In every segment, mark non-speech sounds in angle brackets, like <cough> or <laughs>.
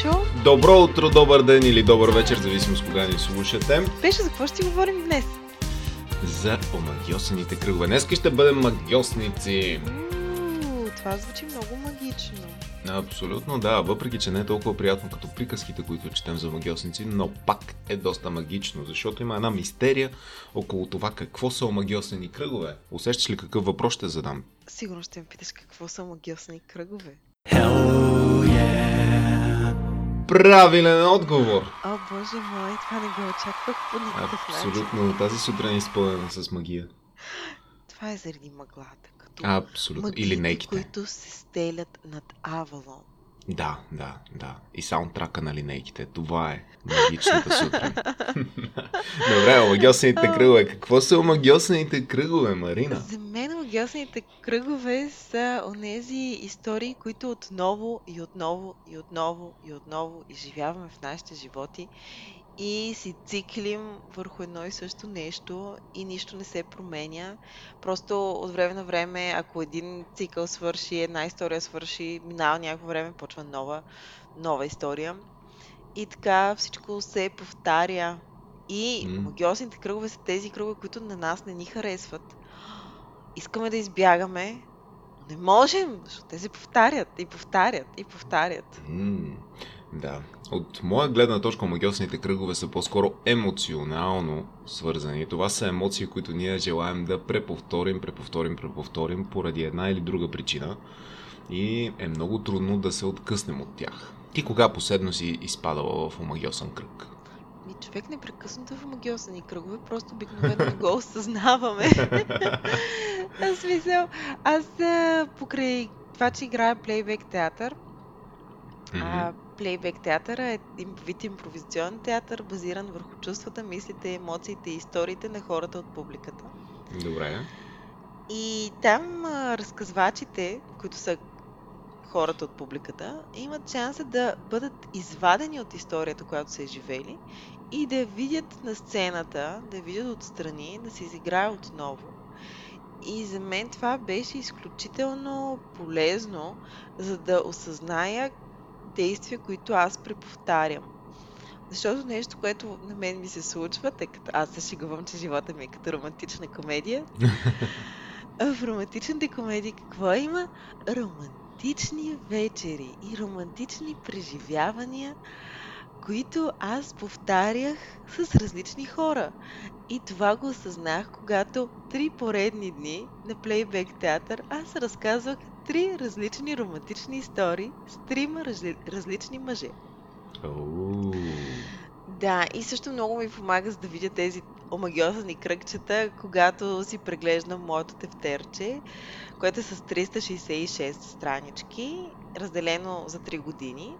Спешо. Добро утро, добър ден или добър вечер, зависимо с кога ни слушате. Спешо, за какво ще говорим днес? За омагиосените кръгове. Днес ще бъдем магиосници. Уу, това звучи много магично. Абсолютно да, въпреки че не е толкова приятно като приказките, които четем за магиосници, но пак е доста магично, защото има една мистерия около това какво са омагиосени кръгове. Усещаш ли какъв въпрос ще задам? Сигурно ще ме питаш какво са магиосни кръгове. Правилен отговор! О, боже мой, това не го очаквах по никакъв начин. Абсолютно, тази сутрин е изпълнена с магия. Това е заради мъглата, като Абсолютно. И мъглите, линейките. които се стелят над Авалон. Да, да, да. И саундтрака на линейките. Това е магичната сутрин. <laughs> Добре, омагиосените кръгове. Какво са омагиосените кръгове, Марина? За мен магиосните кръгове са онези истории, които отново и отново и отново и отново изживяваме в нашите животи и си циклим върху едно и също нещо и нищо не се променя. Просто от време на време, ако един цикъл свърши, една история свърши, минава някакво време, почва нова, нова история. И така всичко се повтаря. И магиосните кръгове са тези кръгове, които на нас не ни харесват. Искаме да избягаме, но не можем, защото те се повтарят и повтарят и повтарят. М, да. От моя гледна точка, магиосните кръгове са по-скоро емоционално свързани. Това са емоции, които ние желаем да преповторим, преповторим, преповторим поради една или друга причина. И е много трудно да се откъснем от тях. Ти кога последно си изпадала в омагиосен кръг? Човек непрекъснато в магиосани кръгове, просто обикновено го <laughs> осъзнаваме. <laughs> В смисъл, аз а, покрай това, че играя плейбек театър, а плейбек театъра е вид импровизационен театър, базиран върху чувствата, мислите, емоциите и историите на хората от публиката. Добре. И там а, разказвачите, които са хората от публиката, имат шанса да бъдат извадени от историята, която са изживели и да я видят на сцената, да я видят отстрани, да се изиграе отново. И за мен това беше изключително полезно, за да осъзная действия, които аз преповтарям. Защото нещо, което на мен ми се случва, тъй като аз се шегувам, че живота ми е като романтична комедия, <laughs> в романтичните комедии какво има? Романтични вечери и романтични преживявания, които аз повтарях с различни хора. И това го осъзнах, когато три поредни дни на плейбек театър аз разказвах три различни романтични истории с трима разли... различни мъже. Да, и също много ми помага за да видя тези омагиосани кръгчета, когато си преглеждам моето тефтерче, което е с 366 странички, разделено за 3 години.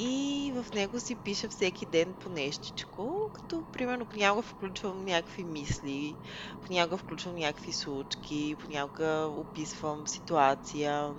И в него си пиша всеки ден по нещичко, като примерно понякога включвам някакви мисли, понякога включвам някакви случки, понякога описвам ситуация,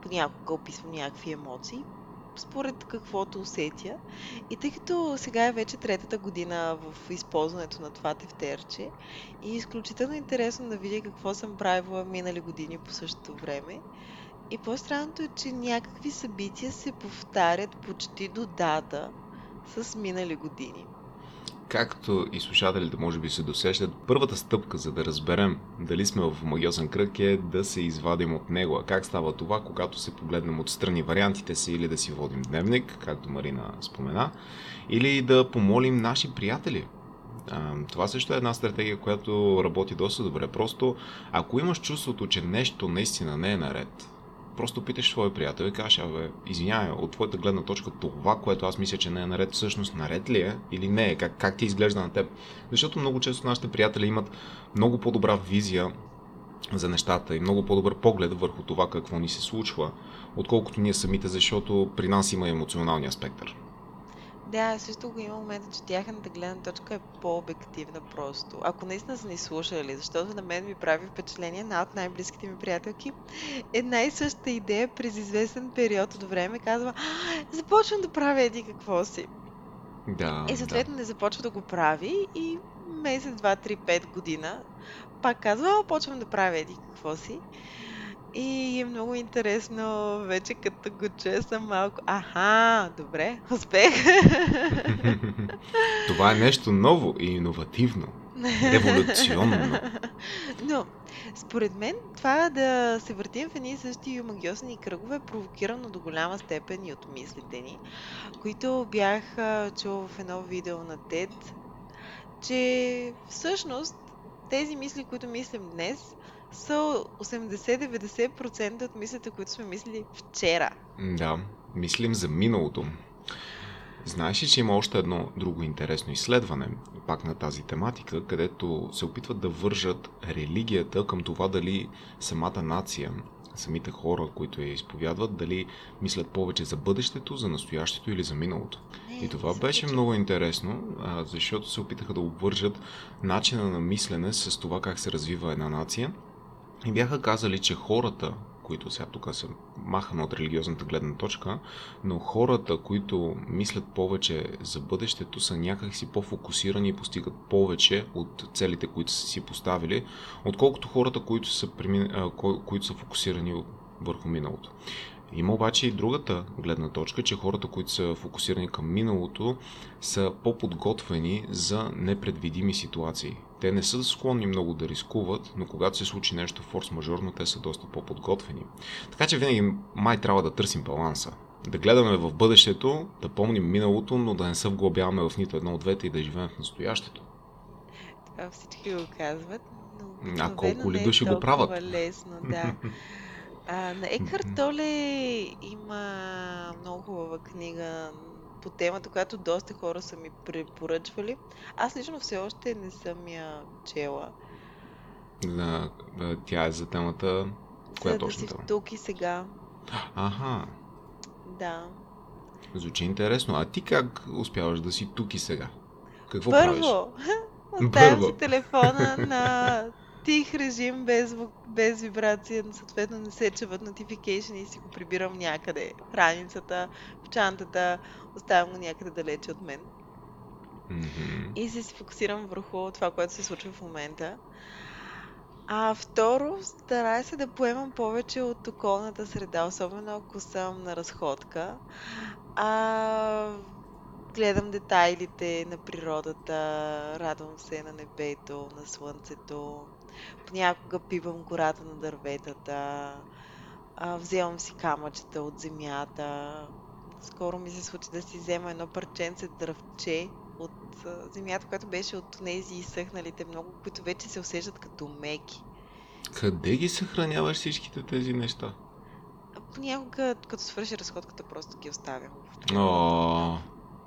понякога описвам някакви емоции, според каквото усетя. И тъй като сега е вече третата година в използването на това тефтерче и е изключително интересно да видя какво съм правила минали години по същото време. И по-странното е, че някакви събития се повтарят почти до дата с минали години. Както и слушателите може би се досещат, първата стъпка за да разберем дали сме в магиосен кръг е да се извадим от него. А как става това, когато се погледнем отстрани? Вариантите са или да си водим дневник, както Марина спомена, или да помолим наши приятели. Това също е една стратегия, която работи доста добре. Просто ако имаш чувството, че нещо наистина не е наред, просто питаш своя приятел и кажеш, абе, извинявай, от твоята гледна точка това, което аз мисля, че не е наред, всъщност наред ли е или не е? Как, как ти изглежда на теб? Защото много често нашите приятели имат много по-добра визия за нещата и много по-добър поглед върху това какво ни се случва, отколкото ние самите, защото при нас има емоционалния спектър. Да, също го има момента, че тяхната гледна точка е по-обективна просто. Ако наистина са ни слушали, защото на мен ми прави впечатление, една от най-близките ми приятелки, една и съща идея през известен период от време казва, «А, започвам да правя еди какво си. Да, И съответно не започва да го прави и месец, два, три, пет година, пак казва, почвам да правя еди какво си. И е много интересно, вече като го чуя съм малко, аха, добре, успех. <laughs> Това е нещо ново и иновативно. Революционно. <laughs> Но, според мен, това да се въртим в едни същи магиосни кръгове е провокирано до голяма степен и от мислите ни, които бях чула в едно видео на TED, че всъщност тези мисли, които мислим днес, са 80-90% от мислите, които сме мислили вчера. Да, мислим за миналото. Знаеш ли, че има още едно друго интересно изследване, пак на тази тематика, където се опитват да вържат религията към това дали самата нация, самите хора, които я изповядват, дали мислят повече за бъдещето, за настоящето или за миналото. И това беше много интересно, защото се опитаха да обвържат начина на мислене с това как се развива една нация. И бяха казали, че хората, които сега тук се махаме от религиозната гледна точка, но хората, които мислят повече за бъдещето, са някакси по-фокусирани и постигат повече от целите, които са си поставили, отколкото хората, които са, които са фокусирани върху миналото. Има обаче и другата гледна точка, че хората, които са фокусирани към миналото, са по-подготвени за непредвидими ситуации. Те не са склонни много да рискуват, но когато се случи нещо форс-мажорно, те са доста по-подготвени. Така че винаги май трябва да търсим баланса. Да гледаме в бъдещето, да помним миналото, но да не се вглобяваме в нито едно от двете и да живеем в настоящето. Това всички го казват, но а колко ли е души го правят? лесно, да. <laughs> А, на Екхарт Толе има много хубава книга по темата, която доста хора са ми препоръчвали. Аз лично все още не съм я чела. Да, тя е за темата... Коя за точно да си тук и сега. Аха. Да. Звучи интересно. А ти как успяваш да си тук и сега? Какво Първо, правиш? <laughs> оставям си телефона на <laughs> тих режим, без, без вибрация, съответно не се чуват notification и си го прибирам някъде. В раницата, в чантата, оставям го някъде далече от мен. Mm-hmm. И се фокусирам върху това, което се случва в момента. А второ, старая се да поемам повече от околната среда, особено ако съм на разходка. А, гледам детайлите на природата, радвам се на небето, на слънцето. Понякога пивам гората на дърветата, вземам си камъчета от земята. Скоро ми се случи да си взема едно парченце дръвче от земята, която беше от тези изсъхналите много, които вече се усещат като меки. Къде ги съхраняваш всичките тези неща? Понякога, като свърши разходката, просто ги оставям. О,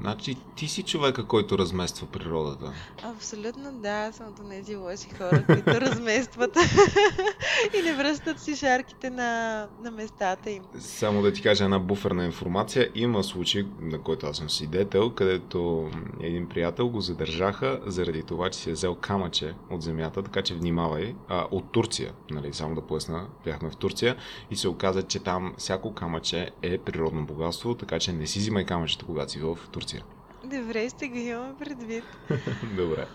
Значи ти си човека, който размества природата. Абсолютно да, съм от тези лоши хора, които <laughs> разместват <laughs> и не връщат си шарките на, на местата им. Само да ти кажа една буферна информация. Има случай, на който аз съм свидетел, където един приятел го задържаха заради това, че си е взел камъче от земята, така че внимавай. А, от Турция, нали, само да поясна, бяхме в Турция и се оказа, че там всяко камъче е природно богатство, така че не си взимай камъчета, когато си в Турция. Добре, ще го имам предвид. <laughs> Добре.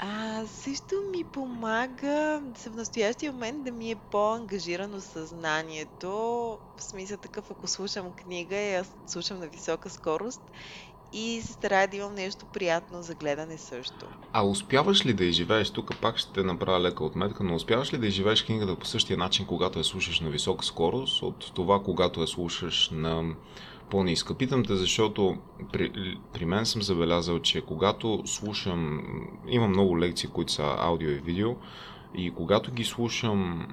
А, също ми помага в настоящия момент да ми е по-ангажирано съзнанието. В смисъл такъв, ако слушам книга, аз слушам на висока скорост и се старая да имам нещо приятно за гледане също. А успяваш ли да изживееш, тук пак ще направя лека отметка, но успяваш ли да изживееш книгата по същия начин, когато я слушаш на висока скорост, от това, когато я слушаш на по-ниска. Питам те, защото при, при мен съм забелязал, че когато слушам, имам много лекции, които са аудио и видео, и когато ги слушам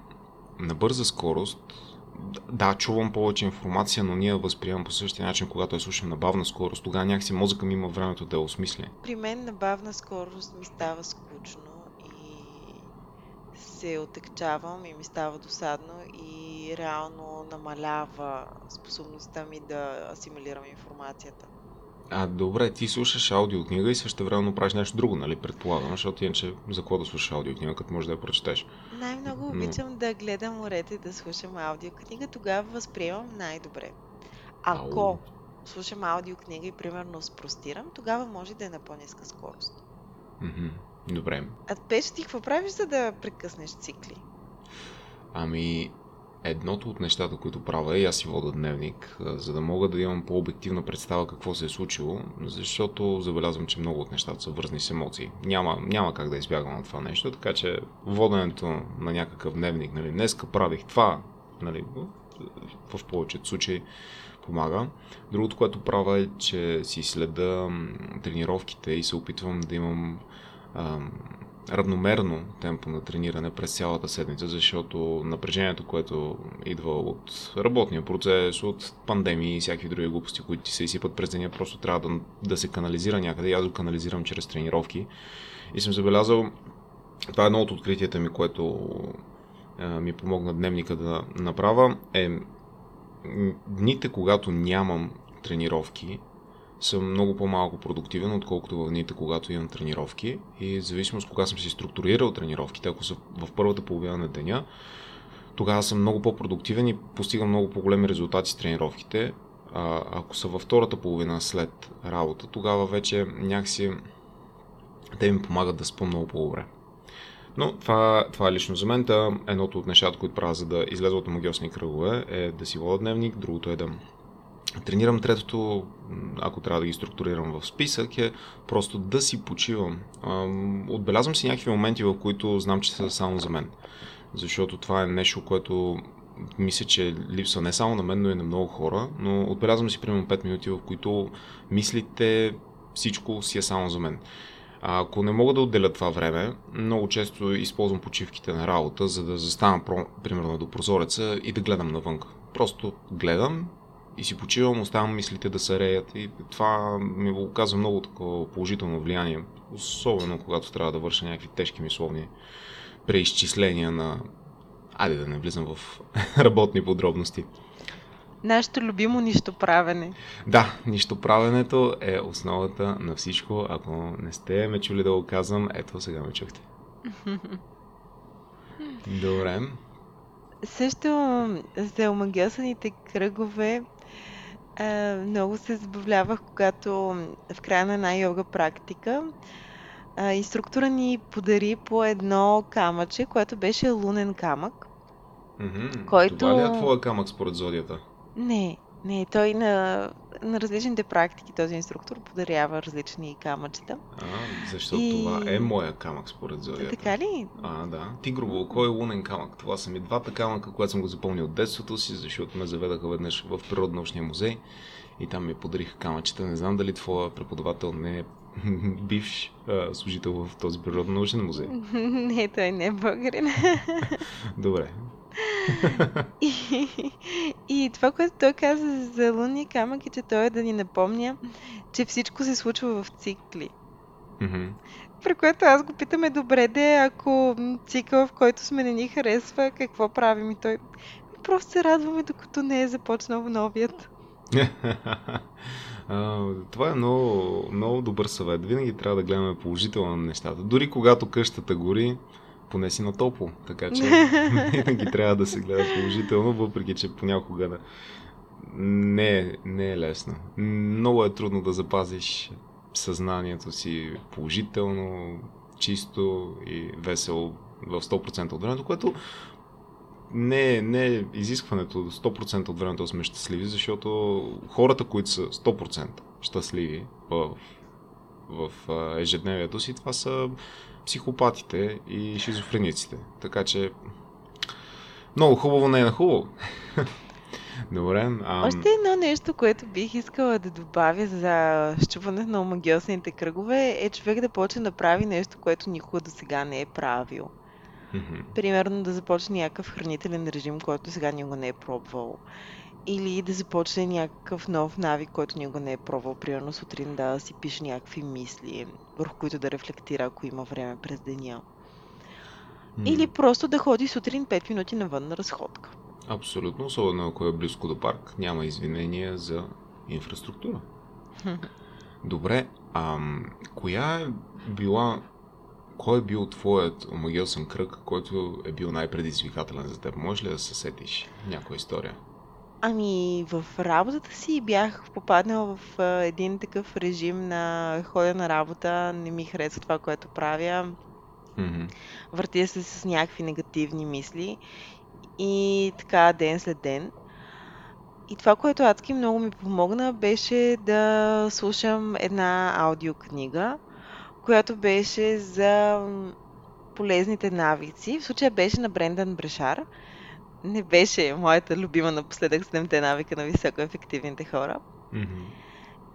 на бърза скорост, да, чувам повече информация, но ние възприемам по същия начин, когато я слушам на бавна скорост. Тогава някакси мозъка ми има времето да я осмисля. При мен на бавна скорост ми става скучно се отекчавам и ми става досадно и реално намалява способността ми да асимилирам информацията. А, добре, ти слушаш аудиокнига и също време правиш нещо друго, нали? Предполагам, защото иначе за какво да слушаш аудиокнига, като можеш да я прочетеш? Най-много обичам Но... да гледам морето и да слушам аудиокнига, тогава възприемам най-добре. Ако Ау. слушам аудиокнига и примерно спростирам, тогава може да е на по-ниска скорост. Mm-hmm. Добре. А Пеш, ти какво правиш, за да прекъснеш цикли? Ами, едното от нещата, които правя, и аз си вода дневник, за да мога да имам по-обективна представа какво се е случило, защото забелязвам, че много от нещата са вързани с емоции. Няма, няма как да избягам от това нещо, така че воденето на някакъв дневник, нали, днеска правих това, нали, в повечето случаи помага. Другото, което правя е, че си следа тренировките и се опитвам да имам ам, равномерно темпо на трениране през цялата седмица, защото напрежението, което идва от работния процес, от пандемии и всякакви други глупости, които ти се изсипат през деня, просто трябва да, да се канализира някъде и аз го канализирам чрез тренировки. И съм забелязал, това е едно от откритията ми, което ми помогна дневника да направя, е дните, когато нямам тренировки, съм много по-малко продуктивен, отколкото в дните, когато имам тренировки. И в зависимост кога съм си структурирал тренировките, ако са в първата половина на деня, тогава съм много по-продуктивен и постигам много по-големи резултати с тренировките. А, ако са във втората половина след работа, тогава вече някакси те ми помагат да спам много по-добре. Но това, това е лично за мен. Та, едното от нещата, които правя за да излеза от магиосни кръгове е да си вода дневник, другото е да тренирам. Третото, ако трябва да ги структурирам в списък, е просто да си почивам. Отбелязвам си някакви моменти, в които знам, че са само за мен. Защото това е нещо, което мисля, че липсва не само на мен, но и на много хора. Но отбелязвам си примерно 5 минути, в които мислите всичко си е само за мен. А ако не мога да отделя това време, много често използвам почивките на работа, за да застана примерно до прозореца и да гледам навън. Просто гледам и си почивам, оставам мислите да се реят и това ми го оказва много такова положително влияние, особено когато трябва да върша някакви тежки мисловни преизчисления на... Айде да не влизам в <laughs> работни подробности. Нашето любимо нищо правене. Да, нищо правенето е основата на всичко. Ако не сте ме чули да го казвам, ето сега ме чухте. <laughs> Добре. Също за омагиосаните кръгове а, много се забавлявах, когато в края на една йога практика а, инструктора ни подари по едно камъче, което беше лунен камък. Mm-hmm. Който... Това ли е твоя камък според зодията? Не, не, той на, на различните практики този инструктор подарява различни камъчета. А, защото и... това е моя камък според зодията. Така ли? А, да. Тигрово око е лунен камък. Това са ми двата камъка, които съм го запомнил от детството си, защото ме заведаха веднъж в Природнаучния музей и там ми подариха камъчета. Не знам дали твоя преподавател не е <laughs> бивш а, служител в този природно-научен музей. <laughs> Не, той не е българин. <laughs> Добре, <laughs> и, и това, което той каза за лунния камък е, че той е да ни напомня, че всичко се случва в цикли. Mm-hmm. При което аз го питаме, добре де, ако цикъл, в който сме не ни харесва, какво правим? И той, просто се радваме, докато не е започнал новият. <laughs> това е много, много добър съвет. Винаги трябва да гледаме положително на нещата. Дори когато къщата гори, поне си на топло, така че <laughs> <laughs> винаги трябва да се гледа положително, въпреки че понякога да... не, е, не е лесно. Много е трудно да запазиш съзнанието си положително, чисто и весело в 100% от времето, което не, не е изискването 100% от времето да сме щастливи, защото хората, които са 100% щастливи в, в ежедневието си, това са психопатите и шизофрениците. Така че много хубаво не е на хубаво. <laughs> Добре. Ам... Още едно нещо, което бих искала да добавя за щупването на омагиосните кръгове е човек да почне да прави нещо, което никога до сега не е правил. Mm-hmm. Примерно да започне някакъв хранителен режим, който сега никога не е пробвал или да започне някакъв нов навик, който никога не е пробвал, примерно сутрин да си пише някакви мисли, върху които да рефлектира, ако има време през деня. Mm. Или просто да ходи сутрин 5 минути навън на разходка. Абсолютно, особено ако е близко до парк. Няма извинения за инфраструктура. Добре, а коя е била кой е бил твоят омагиосен кръг, който е бил най-предизвикателен за теб? Може ли да се сетиш някоя история? Ами, в работата си бях попаднала в един такъв режим на ходя на работа, не ми харесва това, което правя. Mm-hmm. Въртя се с някакви негативни мисли и така ден след ден. И това, което адски много ми помогна, беше да слушам една аудиокнига, която беше за полезните навици. В случая беше на Брендан Брешар. Не беше моята любима напоследък 7 навика на високоефективните хора. Mm-hmm.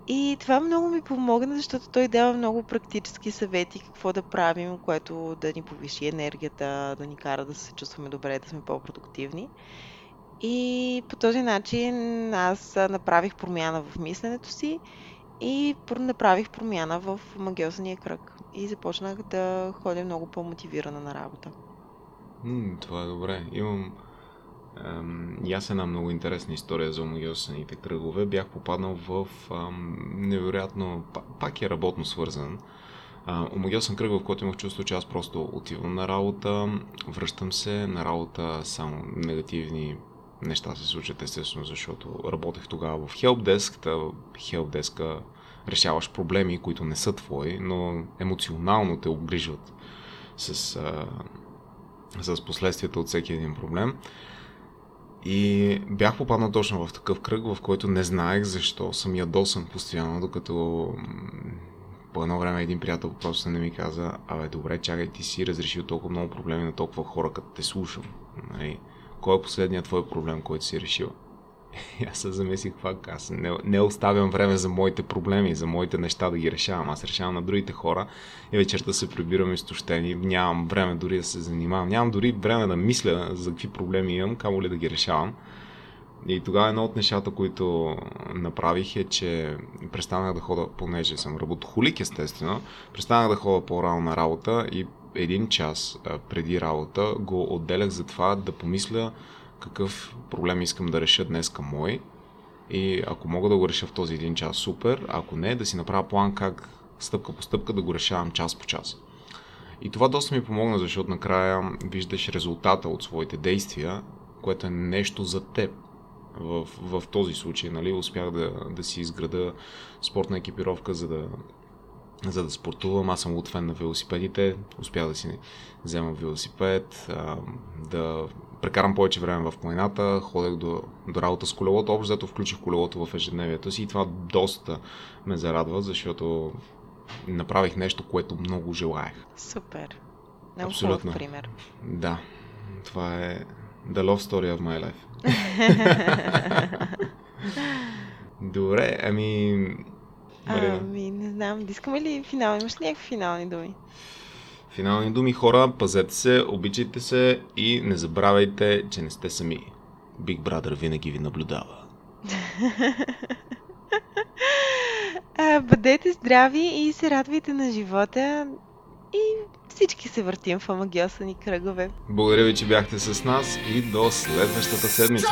И това много ми помогна, защото той дава много практически съвети какво да правим, което да ни повиши енергията, да ни кара да се чувстваме добре, да сме по-продуктивни. И по този начин аз направих промяна в мисленето си и направих промяна в магиозния кръг. И започнах да ходя много по-мотивирана на работа. М, това е добре. Имам ам, и аз една много интересна история за омагиосаните кръгове. Бях попаднал в невероятно, пак е работно свързан, омагиосен кръг, в който имах чувство, че аз просто отивам на работа, връщам се на работа, само негативни неща се случат, естествено, защото работех тогава в Helpdesk. Та Helpdesk решаваш проблеми, които не са твои, но емоционално те обгрижват с, с последствията от всеки един проблем. И бях попаднал точно в такъв кръг, в който не знаех защо съм ядосан постоянно, докато по едно време един приятел просто не ми каза, абе добре, чакай, ти си разрешил толкова много проблеми на толкова хора, като те слушам. Нали? Кой е последният твой проблем, който си решил? <laughs> Аз се замислих пак, аз не, не оставям време за моите проблеми, за моите неща да ги решавам. Аз решавам на другите хора и вечерта се прибирам изтощени, нямам време дори да се занимавам, нямам дори време да мисля за какви проблеми имам, камо ли да ги решавам. И тогава едно от нещата, които направих е, че престанах да хода, понеже съм работохолик естествено, престанах да хода по-рано на работа и един час преди работа го отделях за това да помисля какъв проблем искам да реша днес към мой. И ако мога да го реша в този един час, супер. Ако не, да си направя план как стъпка по стъпка да го решавам час по час. И това доста ми помогна, защото накрая виждаш резултата от своите действия, което е нещо за теб. В, в този случай, нали, успях да, да си изграда спортна екипировка, за да за да спортувам. Аз съм от фен на велосипедите. Успях да си взема велосипед, да прекарам повече време в планината, ходех до, до работа с колелото. Общо зато включих колелото в ежедневието си и това доста ме зарадва, защото направих нещо, което много желаях. Супер. Много Абсолютно. пример. Да. Това е the love story of my life. <laughs> Добре, ами Ами, не знам. Искаме ли финал? Имаш ли някакви финални думи? Финални думи, хора, пазете се, обичайте се и не забравяйте, че не сте сами. Big Brother винаги ви наблюдава. <laughs> бъдете здрави и се радвайте на живота и всички се въртим в амагиосани кръгове. Благодаря ви, че бяхте с нас и до следващата седмица.